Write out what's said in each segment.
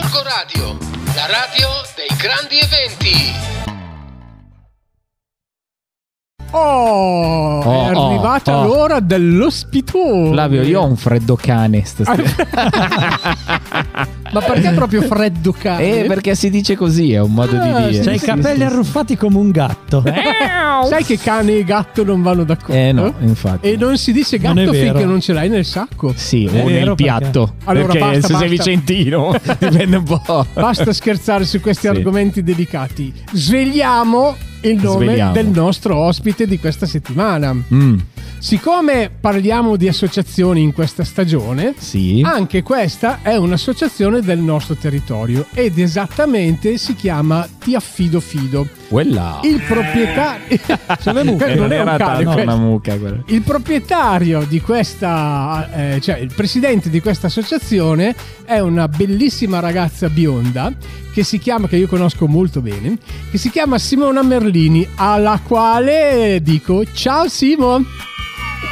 Gorgo Radio, la radio dei grandi eventi. Oh, Oh, è oh, arrivata oh. l'ora dell'ospitone. Flavio, io ho un freddo cane stasera. Ma perché proprio freddo cane? eh, perché si dice così, è un modo Ah, di dire. C'hai i capelli arruffati come un gatto. Sai che cane e gatto non vanno d'accordo? Eh no, infatti. E non si dice Non gatto vero. finché non ce l'hai nel sacco. Sì, È o nel piatto. Allora perché basta, se sei basta. vicentino, dipende un po'. Basta scherzare su questi Sì. argomenti delicati. Svegliamo il nome Svegliamo. del nostro ospite di questa settimana. Mm, Siccome parliamo di associazioni in questa stagione, sì. anche questa è un'associazione del nostro territorio ed esattamente si chiama Ti affido fido. Quella. Il proprietario Sono le mucche. non è un cane, questo. una mucca quella. Il proprietario di questa, eh, cioè il presidente di questa associazione è una bellissima ragazza bionda che si chiama, che io conosco molto bene, che si chiama Simona Merlini, alla quale dico ciao Simo.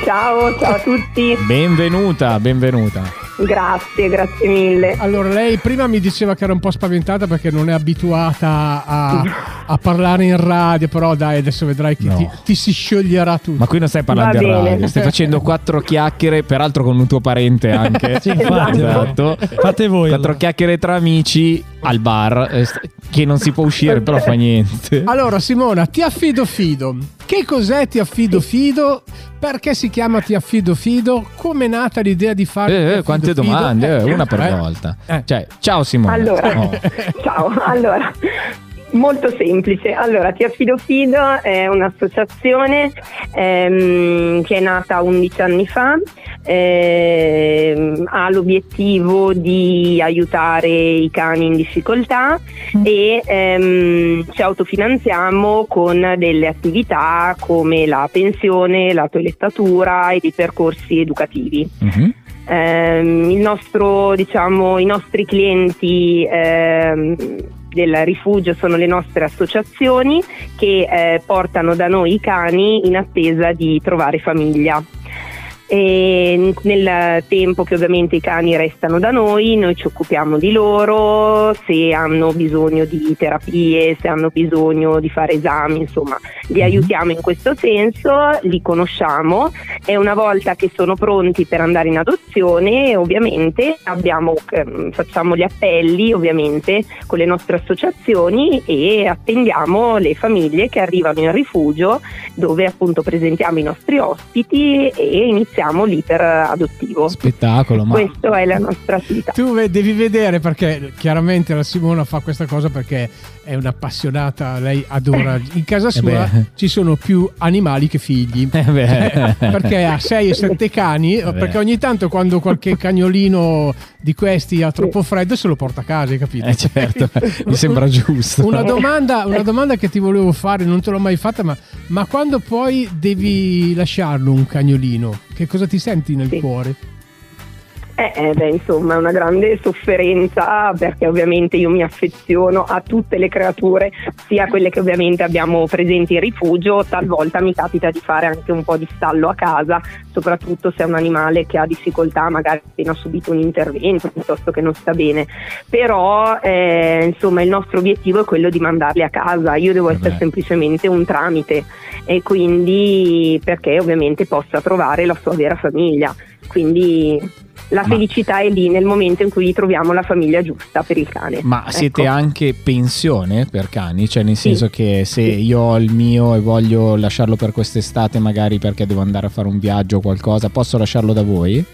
Ciao, ciao a tutti, Benvenuta, benvenuta. grazie, grazie mille. Allora, lei prima mi diceva che era un po' spaventata perché non è abituata a, a parlare in radio, però dai, adesso vedrai che No. ti, ti si scioglierà tutto. Ma qui non stai parlando in radio, stai facendo quattro chiacchiere, peraltro con un tuo parente anche. Sì, infatti. Esatto. Fate voi. Quattro allora. chiacchiere tra amici al bar, eh, che non si può uscire, però fa niente. Allora, Simona, ti affido fido. Che cos'è ti affido fido? Perché si chiama ti affido fido? Come è nata l'idea di fare Eh, eh, quante fido? domande, eh, una per eh. volta. Eh. Cioè, ciao Simone. Allora, Oh. ciao, allora, molto semplice. Allora, Ti Affido Fido è un'associazione ehm, che è nata 11 anni fa, ehm, ha l'obiettivo di aiutare i cani in difficoltà e ehm, ci autofinanziamo con delle attività come la pensione, la toilettatura e dei percorsi educativi. Mhm. Ehm, il nostro, diciamo, I nostri clienti ehm, del rifugio sono le nostre associazioni che eh, portano da noi i cani in attesa di trovare famiglia. E nel tempo che ovviamente i cani restano da noi, noi ci occupiamo di loro, se hanno bisogno di terapie, se hanno bisogno di fare esami, insomma, li aiutiamo in questo senso, li conosciamo e una volta che sono pronti per andare in adozione, ovviamente abbiamo, ehm, facciamo gli appelli ovviamente con le nostre associazioni e attendiamo le famiglie che arrivano in rifugio dove appunto presentiamo i nostri ospiti e iniziamo l'iter adottivo. Spettacolo, ma Questa è la nostra attività. Tu devi vedere perché chiaramente la Simona fa questa cosa perché è un'appassionata, lei adora. In casa sua beh. ci sono più animali che figli. Eh. Cioè, perché ha 6 e 7 cani, beh. perché ogni tanto quando qualche cagnolino di questi ha troppo freddo se lo porta a casa, hai capito? Eh, certo, mi sembra giusto. Una domanda, una domanda che ti volevo fare, non te l'ho mai fatta, ma, ma quando poi devi lasciarlo un cagnolino, che cosa ti senti nel Sì. cuore? Eh, eh, beh, insomma, è una grande sofferenza perché ovviamente io mi affeziono a tutte le creature, sia quelle che ovviamente abbiamo presenti in rifugio, talvolta mi capita di fare anche un po' di stallo a casa, soprattutto se è un animale che ha difficoltà, magari ha appena subito un intervento piuttosto che non sta bene. Però eh, insomma il nostro obiettivo è quello di mandarli a casa, io devo Eh essere beh. semplicemente un tramite e quindi perché ovviamente possa trovare la sua vera famiglia. Quindi la Ma- felicità è lì nel momento in cui troviamo la famiglia giusta per il cane. Ma siete Ecco. anche pensione per cani? Cioè, nel Sì. senso che se io ho il mio e voglio lasciarlo per quest'estate, magari perché devo andare a fare un viaggio o qualcosa, posso lasciarlo da voi?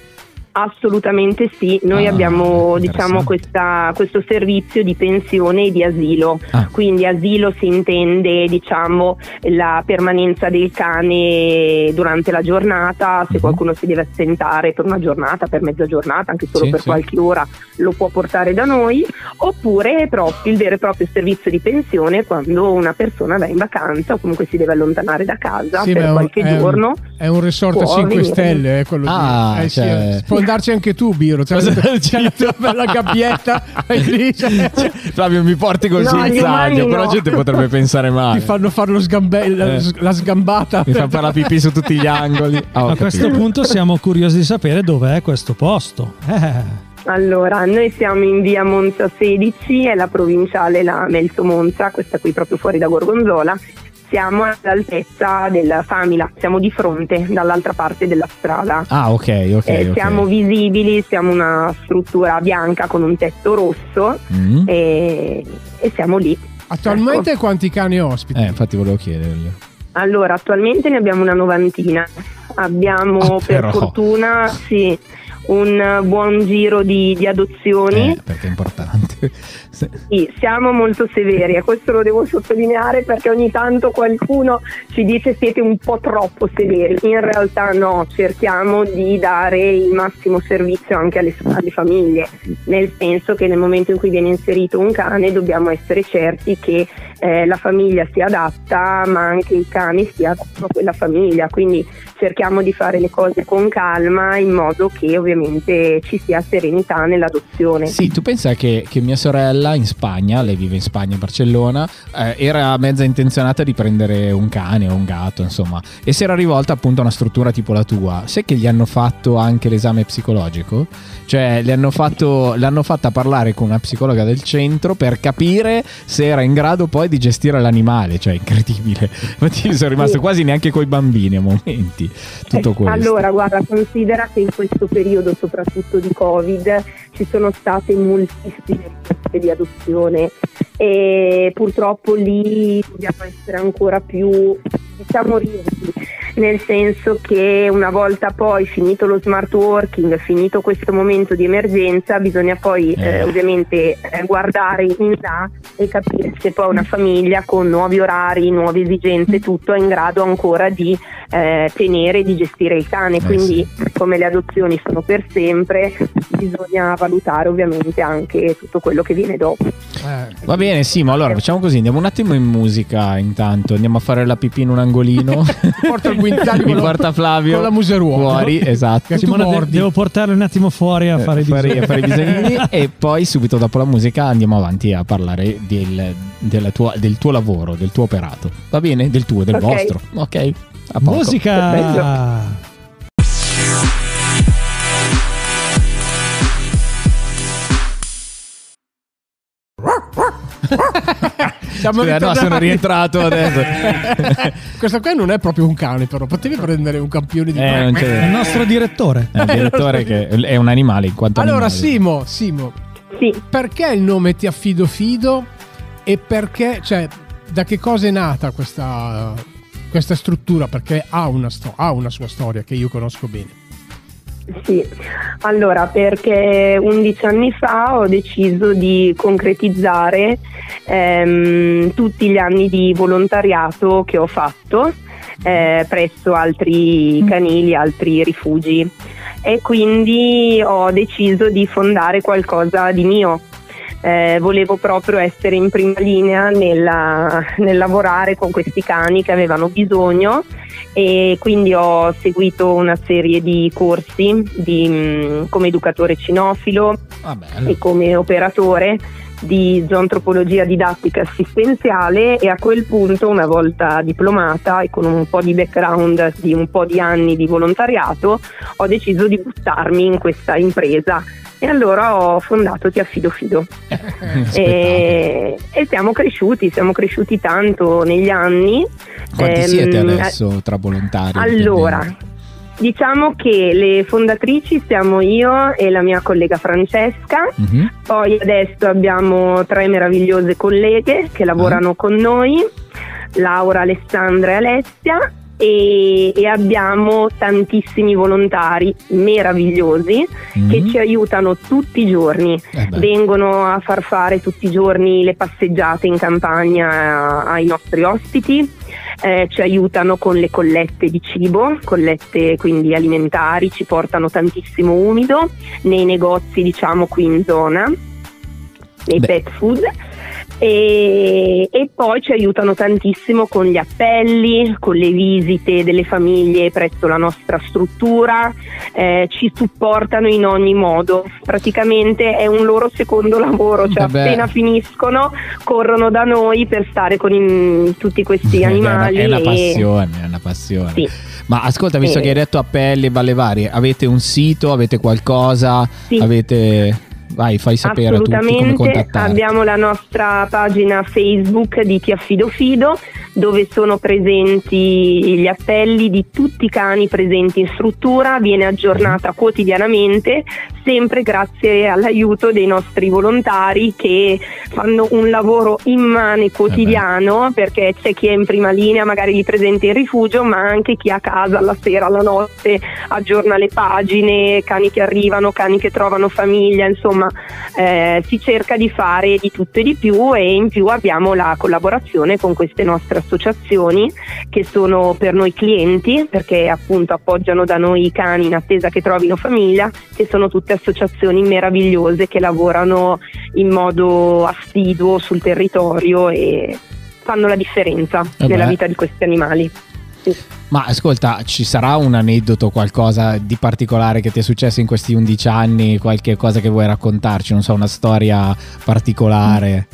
Assolutamente sì, noi Ah, abbiamo interessante. diciamo, questa- questo servizio di pensione e di asilo, Ah. quindi asilo si intende diciamo, la permanenza del cane durante la giornata, se Mhm. qualcuno si deve assentare per una giornata, per mezza giornata, anche solo Sì, per sì. qualche ora lo può portare da noi, oppure proprio il vero e proprio servizio di pensione quando una persona va in vacanza o comunque si deve allontanare da casa Sì, per è un- qualche è un- giorno. È un resort a Può 5 venire. stelle, eh, quello Ah, lì. Eh, sì, cioè- eh, Può andarci anche tu, Biro. C'è, la- c'è la tua bella gabbietta. lì, cioè, Flavio, mi porti così No, in saggio, però no. la gente potrebbe pensare male. ti fanno fare lo sgambe- la, Eh. la sgambata. Mi fa fare la pipì su tutti gli angoli. Ho A questo punto siamo curiosi di sapere dov'è questo posto. Eh, Allora, noi siamo in via Monza 16, è la provinciale, la Melzo Monza, questa qui proprio fuori da Gorgonzola. Siamo all'altezza della Famila, siamo di fronte, dall'altra parte della strada. Ah, ok, ok. Eh, ok. Siamo visibili, siamo una struttura bianca con un tetto rosso Mm. e, e siamo lì. Attualmente quanti cani ospiti? Eh, infatti volevo chiedergli. Allora, attualmente ne abbiamo una novantina. Abbiamo Ah, per fortuna sì, un buon giro di, di adozioni. Eh, perché è importante. Sì, siamo molto severi e questo lo devo sottolineare perché ogni tanto qualcuno ci dice siete un po' troppo severi. In realtà no, cerchiamo di dare il massimo servizio anche alle, alle famiglie, nel senso che nel momento in cui viene inserito un cane dobbiamo essere certi che eh, la famiglia sia adatta ma anche il cane sia adatto a quella famiglia. Quindi cerchiamo di fare le cose con calma in modo che ovviamente ci sia serenità nell'adozione. Sì, tu pensa che, che mia sorella in Spagna, lei vive in Spagna, a Barcellona, eh, era mezza intenzionata di prendere un cane o un gatto, insomma, e si era rivolta appunto a una struttura tipo la tua. Sai che gli hanno fatto anche l'esame psicologico? Cioè, hanno fatto, l'hanno fatta parlare con una psicologa del centro per capire se era in grado poi di gestire l'animale, cioè incredibile. Infatti sono rimasto Sì. quasi neanche coi bambini a momenti. Tutto Eh, questo. Allora, guarda, considera che in questo periodo, soprattutto di Covid, ci sono state moltissime richieste di adozione e purtroppo lì dobbiamo essere ancora più, diciamo, rigidi, nel senso che una volta poi finito lo smart working, finito questo momento di emergenza, bisogna poi Eh. eh, ovviamente eh, guardare in là e capire se poi una famiglia con nuovi orari, nuove esigenze, tutto è in grado ancora di eh, tenere e di gestire il cane. Eh, Quindi, come le adozioni sono per sempre, bisogna valutare ovviamente anche tutto quello che viene dopo. Eh, Va bene, sì, ma allora facciamo così, andiamo un attimo in musica intanto, andiamo a fare la pipì in un angolino. porta il guinzaglio Mi porta Flavio con la museruola. fuori, esatto. Simona, de- devo portarlo un attimo fuori a fare i fare, disegni. a fare i bisognini e poi subito dopo la musica andiamo avanti a parlare del, della tua- del tuo lavoro, del tuo operato. Va bene? Del tuo, del Ok. vostro. Ok. A poco. Musica! Siamo Scusa, no, sono rientrato adesso. Questo qua non è proprio un cane, però potevi prendere un campione di Eh, non c'è- È il nostro direttore. È il direttore che è un animale in quanto Allora, animale. Simo, Simo, Sì, perché il nome Ti affido fido e perché, cioè, da che cosa è nata questa, questa struttura? Perché ha una, sto- ha una sua storia che io conosco bene. Sì, allora perché 11 anni fa ho deciso di concretizzare ehm, tutti gli anni di volontariato che ho fatto eh, presso altri canili, altri rifugi. E quindi ho deciso di fondare qualcosa di mio. Eh, volevo proprio essere in prima linea nella- nel lavorare con questi cani che avevano bisogno e quindi ho seguito una serie di corsi di, mh, come educatore cinofilo Ah, e come operatore di zoantropologia didattica assistenziale e a quel punto una volta diplomata e con un po' di background di un po' di anni di volontariato ho deciso di buttarmi in questa impresa. E allora ho fondato Ti affido fido. E, e siamo cresciuti, siamo cresciuti tanto negli anni. Quanti Ehm, siete adesso tra volontari? Allora, dipendenti? diciamo che le fondatrici siamo io e la mia collega Francesca, Mhm. poi adesso abbiamo tre meravigliose colleghe che lavorano con noi, Laura, Alessandra e Alessia. E, e abbiamo tantissimi volontari meravigliosi che Mhm. ci aiutano tutti i giorni Eh vengono a far fare tutti i giorni le passeggiate in campagna ai nostri ospiti, eh, ci aiutano con le collette di cibo, collette quindi alimentari, ci portano tantissimo umido nei negozi diciamo qui in zona, nei Beh. pet food. E, e poi ci aiutano tantissimo con gli appelli, con le visite delle famiglie presso la nostra struttura, eh, ci supportano in ogni modo. Praticamente è un loro secondo lavoro, cioè beh. appena finiscono corrono da noi per stare con i- tutti questi animali. È una e- passione, è una passione. Sì. Ma ascolta, visto Eh. che hai detto appelli e balle varie, avete un sito, avete qualcosa? Sì. Avete... Vai, fai sapere a tutti come contattarti. abbiamo la nostra pagina Facebook di Ti Affido Fido dove sono presenti gli appelli di tutti i cani presenti in struttura, viene aggiornata quotidianamente, sempre grazie all'aiuto dei nostri volontari che fanno un lavoro immane quotidiano perché c'è chi è in prima linea, magari li presenta in rifugio, ma anche chi a casa alla sera, alla notte aggiorna le pagine, cani che arrivano, cani che trovano famiglia, insomma eh, si cerca di fare di tutto e di più e in più abbiamo la collaborazione con queste nostre associazioni che sono per noi clienti perché appunto appoggiano da noi i cani in attesa che trovino famiglia che sono tutte associazioni meravigliose che lavorano in modo assiduo sul territorio e fanno la differenza Eh nella vita di questi animali. Sì. Ma ascolta, ci sarà un aneddoto, qualcosa di particolare che ti è successo in questi 11 anni, qualche cosa che vuoi raccontarci, non so, una storia particolare?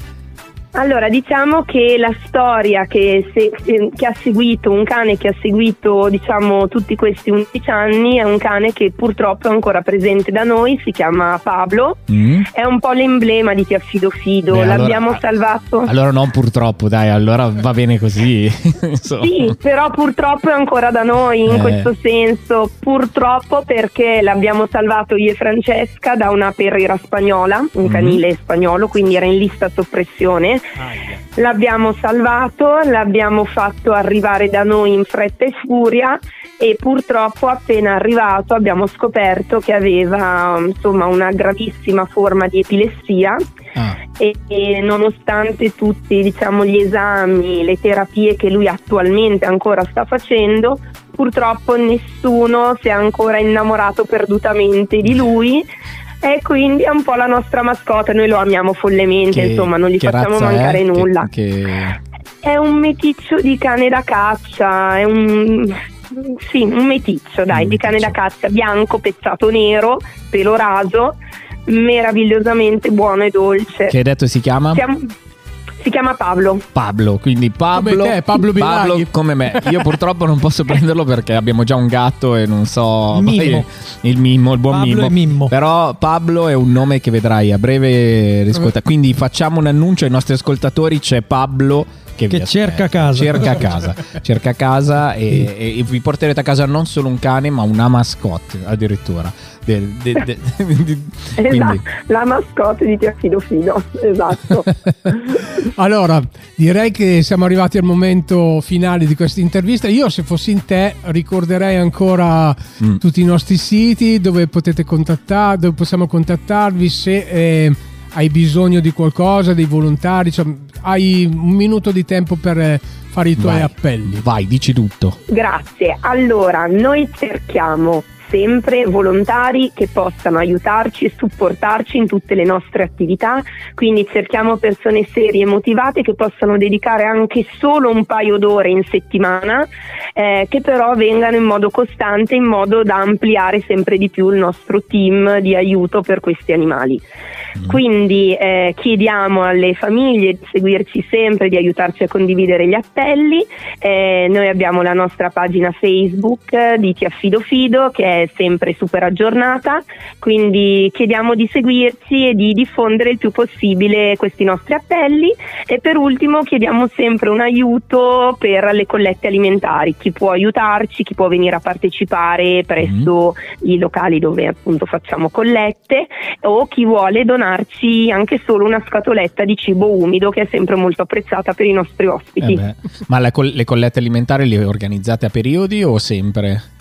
Allora, diciamo che la storia che, se- che ha seguito, un cane che ha seguito diciamo, tutti questi 11 anni, è un cane che purtroppo è ancora presente da noi, si chiama Pablo, Mm? è un po' l'emblema di Ti Affido Fido, Beh, allora- l'abbiamo salvato. Allora non purtroppo, dai, allora va bene così. Sì, però purtroppo è ancora da noi in Eh. questo senso, purtroppo perché l'abbiamo salvato io e Francesca da una perriera spagnola, un Mhm. canile spagnolo, quindi era in lista soppressione. L'abbiamo salvato, l'abbiamo fatto arrivare da noi in fretta e furia e purtroppo appena arrivato abbiamo scoperto che aveva insomma una gravissima forma di epilessia Ah, e, e nonostante tutti diciamo, gli esami, le terapie che lui attualmente ancora sta facendo, purtroppo nessuno si è ancora innamorato perdutamente di lui e quindi è un po' la nostra mascotte, noi lo amiamo follemente, insomma non gli che facciamo mancare è? Che- nulla. che- È un meticcio di cane da caccia, è un... Sì, un meticcio, dai, Un di cane da caccia, bianco, pezzato nero, pelo raso, meravigliosamente buono e dolce. che hai detto si chiama? Siamo- si chiama Pablo. Pablo, quindi Pablo, Come te, Pablo Bilaghi. come me. Io purtroppo non posso prenderlo perché abbiamo già un gatto e non so Mimmo. il Mimmo, il buon Pablo Mimmo. Mimmo. Però Pablo è un nome che vedrai a breve riscontra. Quindi facciamo un annuncio ai nostri ascoltatori, c'è Pablo che, Che cerca casa. Cerca casa, cerca casa e, e vi porterete a casa non solo un cane, ma una mascotte addirittura. De- de- de- Esatto, la mascotte di Ti Affido Fido, esatto. Allora, direi che siamo arrivati al momento finale di questa intervista. Io, se fossi in te, ricorderei ancora Mm. tutti i nostri siti dove potete contattare, dove possiamo contattarvi se eh, hai bisogno di qualcosa, dei volontari. Cioè, hai un minuto di tempo per eh, fare i tuoi Vai. appelli. Vai, dici tutto. Grazie. Allora, noi cerchiamo sempre volontari che possano aiutarci e supportarci in tutte le nostre attività, quindi cerchiamo persone serie e motivate che possano dedicare anche solo un paio d'ore in settimana, eh, che però vengano in modo costante in modo da ampliare sempre di più il nostro team di aiuto per questi animali. Quindi eh, chiediamo alle famiglie di seguirci sempre, di aiutarci a condividere gli appelli. Eh, noi abbiamo la nostra pagina Facebook eh, di Ti Affido Fido che è sempre super aggiornata, quindi chiediamo di seguirci e di diffondere il più possibile questi nostri appelli e per ultimo chiediamo sempre un aiuto per le collette alimentari, chi può aiutarci, chi può venire a partecipare presso i locali dove appunto facciamo collette o chi vuole donarci anche solo una scatoletta di cibo umido che è sempre molto apprezzata per i nostri ospiti. Eh. Ma col- le collette alimentari le organizzate a periodi o sempre?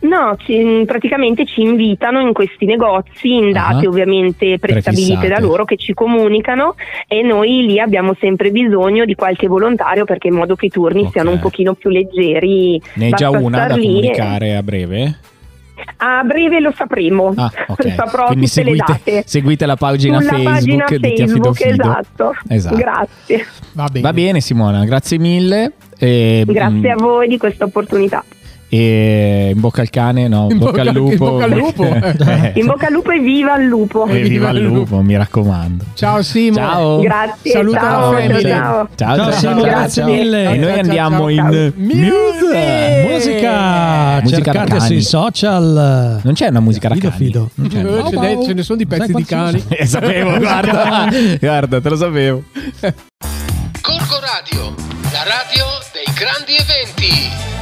No, ci- praticamente ci invitano in questi negozi in date Ah. ovviamente prestabilite da loro che ci comunicano e noi lì abbiamo sempre bisogno di qualche volontario perché in modo che i turni Ok. siano un pochino più leggeri. Ne hai già una da lì e- comunicare a breve? A breve lo sapremo, Ah, ok. saprò Quindi tutte le seguite, date. seguite la pagina Sulla Facebook pagina di Facebook, Fido. esatto. Esatto. Grazie. Va bene. Va bene Simona, grazie mille. E, Grazie mm, a voi di questa opportunità. E in bocca al cane, no, in bocca, al lupo. in bocca al lupo. Eh, In bocca al lupo e viva il lupo. e viva il lupo, mi raccomando. Ciao Simo. Ciao. Grazie, Saluta ciao, la family. ciao. Ciao, Ciao, Simo, grazie mille. E noi Ciao, andiamo ciao, in ciao. Music! Musica, Musica cercate sui social. Non c'è una musica da Fido, cani? fido. Eh, ce, ne, sono di pezzi di cani. Eh, sapevo, guarda, guarda, te lo sapevo. Corco Radio, la radio dei grandi eventi.